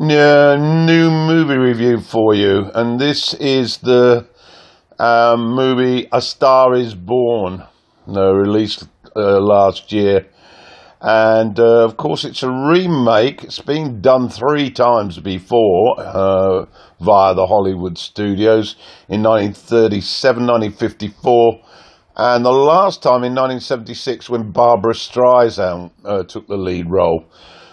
uh, new movie review for you, and this is the um, movie A Star Is Born, uh, released uh, last year. And uh, of course, it's a remake. It's been done three times before uh, via the Hollywood studios in 1937, 1954, and the last time in 1976 when Barbra Streisand uh, took the lead role.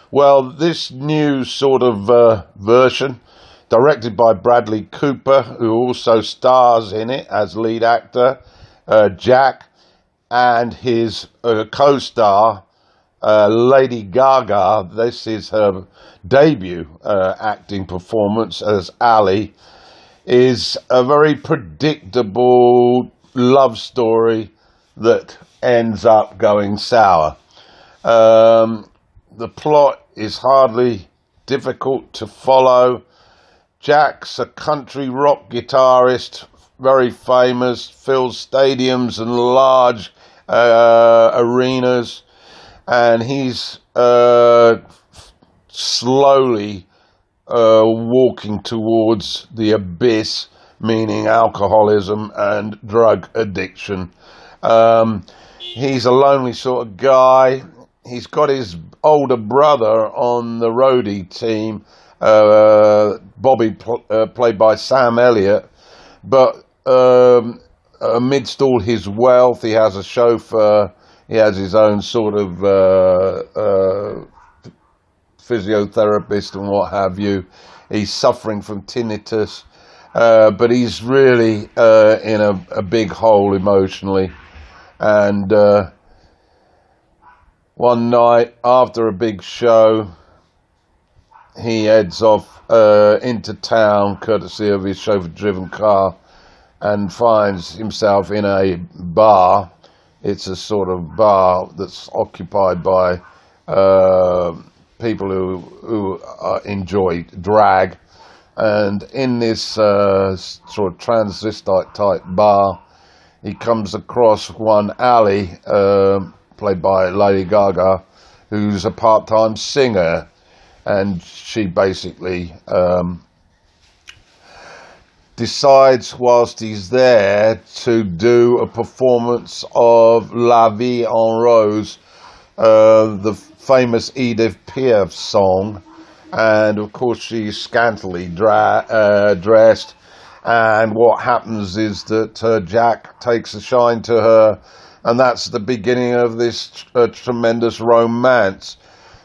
Well, this new sort of uh, version, directed by Bradley Cooper, who also stars in it as lead actor, uh, Jack, and his uh, co star, uh, Lady Gaga. This is her debut uh, acting performance as Ally. Is a very predictable love story that ends up going sour. Um, the plot is hardly difficult to follow. Jack's a country rock guitarist, very famous, fills stadiums and large uh, arenas, and he's uh, slowly uh, walking towards the abyss, meaning alcoholism and drug addiction. Um, he's a lonely sort of guy he's got his older brother on the roadie team, uh, Bobby, pl- uh, played by Sam Elliott. But um, amidst all his wealth, he has a chauffeur. He has his own sort of uh, uh physiotherapist and what have you. He's suffering from tinnitus, uh, but he's really uh, in a, a, big hole emotionally, and one night after a big show, he heads off uh, into town, courtesy of his chauffeur driven car, and finds himself in a bar. It's a sort of bar that's occupied by uh, people who, who uh, enjoy drag. And in this uh, sort of transvestite type bar, he comes across one Ally. um, played by Lady Gaga, who's a part-time singer, and she basically um, decides whilst he's there to do a performance of La Vie en Rose, uh, the famous Edith Piaf song, and of course she's scantily dra- uh, dressed. And what happens is that uh, Jack takes a shine to her and that's the beginning of this uh, tremendous romance.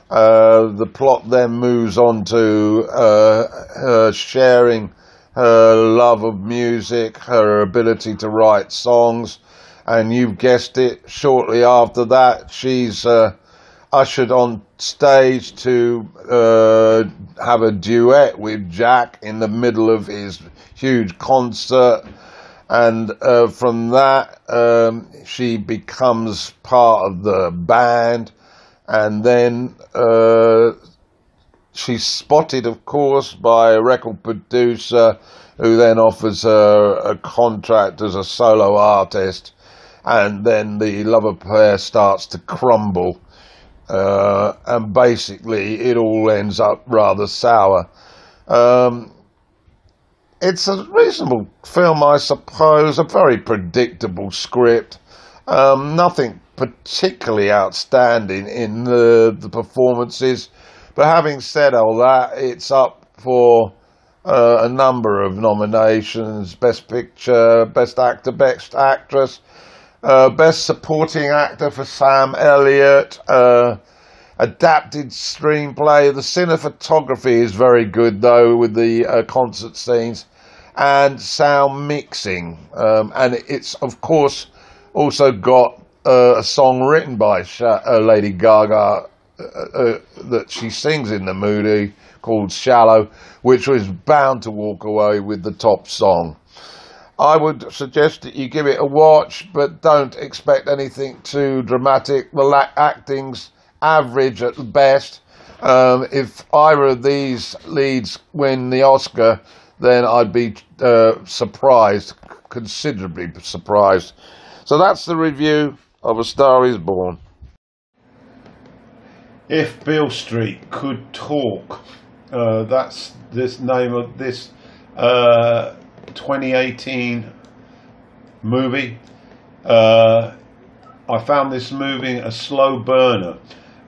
Uh, the plot then moves on to uh, her sharing her love of music, her ability to write songs, and you've guessed it, shortly after that, she's uh, ushered on stage to uh, have a duet with Jack in the middle of his huge concert and uh, from that um, she becomes part of the band. And then uh, she's spotted of course by a record producer who then offers her a contract as a solo artist. And then the love affair starts to crumble. Uh, and basically it all ends up rather sour. Um, it's a reasonable film, I suppose. A very predictable script. Um, nothing particularly outstanding in the, the performances. But having said all that, it's up for uh, a number of nominations Best Picture, Best Actor, Best Actress, uh, Best Supporting Actor for Sam Elliott. Uh, adapted screenplay. The cinematography is very good, though, with the uh, concert scenes and sound mixing. Um, and it's, of course, also got uh, a song written by uh, Lady Gaga uh, uh, that she sings in the movie called Shallow, which was bound to walk away with the top song. I would suggest that you give it a watch, but don't expect anything too dramatic. The acting's average at best. Um, if either of these leads win the Oscar, then I'd be uh, surprised, considerably surprised. So that's the review of A Star is Born. If Beale Street could talk, Uh, that's this name of this uh, 2018 movie. Uh, I found this movie a slow burner.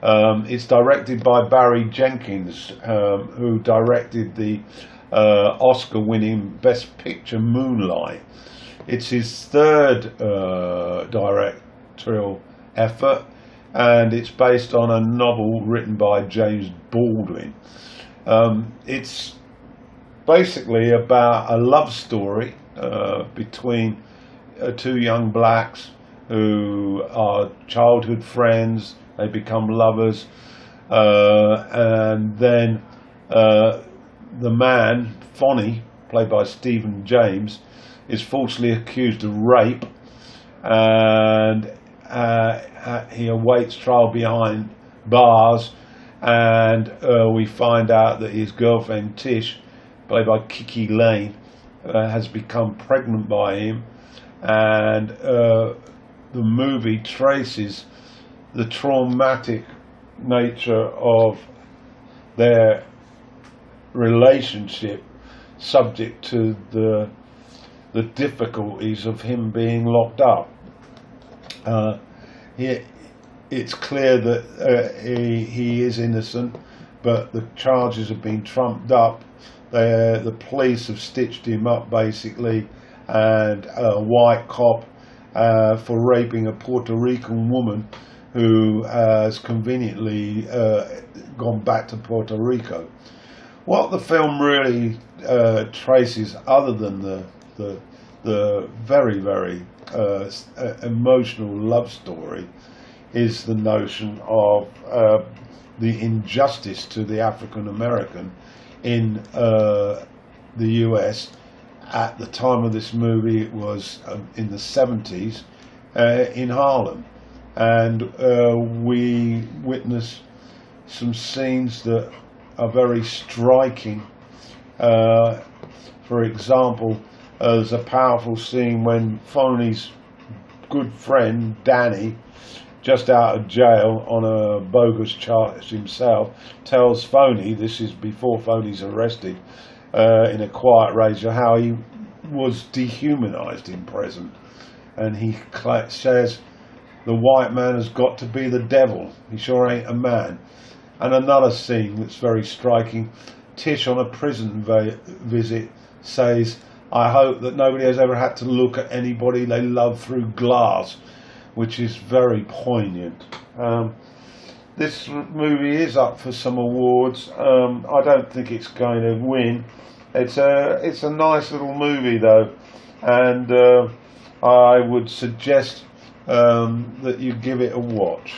Um, it's directed by Barry Jenkins, um, who directed the uh, Oscar-winning Best Picture Moonlight. It's his third uh, directorial effort, and it's based on a novel written by James Baldwin. Um, it's basically about a love story uh, between uh, two young blacks who are childhood friends. They become lovers, uh, and then uh, the man Fonny, played by Stephan James, is falsely accused of rape, and uh, uh, he awaits trial behind bars. And we find out that his girlfriend Tish played by KiKi Layne, uh, has become pregnant by him, and uh, the movie traces the traumatic nature of their relationship, subject to the the difficulties of him being locked up. Uh, he, it's clear that uh, he, he is innocent, but the charges have been trumped up they, the police have stitched him up basically, and a white cop uh, for raping a Puerto Rican woman who has conveniently uh, gone back to Puerto Rico. What the film really uh, traces, other than the the, the very very uh, uh, emotional love story, is the notion of uh, the injustice to the African American in uh, the US at the time of this movie. It was um, in the 70s uh, in Harlem. And we witness some scenes that are very striking. Uh, for example, there's a powerful scene when Fonny's good friend, Danny, just out of jail on a bogus charge himself, tells Fonny, this is before Fonny's arrested, uh, in a quiet rage, how he was dehumanized in prison. And he says, the white man has got to be the devil. He sure ain't a man. And another scene that's very striking, Tish on a prison visit says, I hope that nobody has ever had to look at anybody they love through glass which is very poignant. Um, this movie is up for some awards. Um, I don't think it's going to win. It's a it's a nice little movie though, and uh, I would suggest um, that you give it a watch.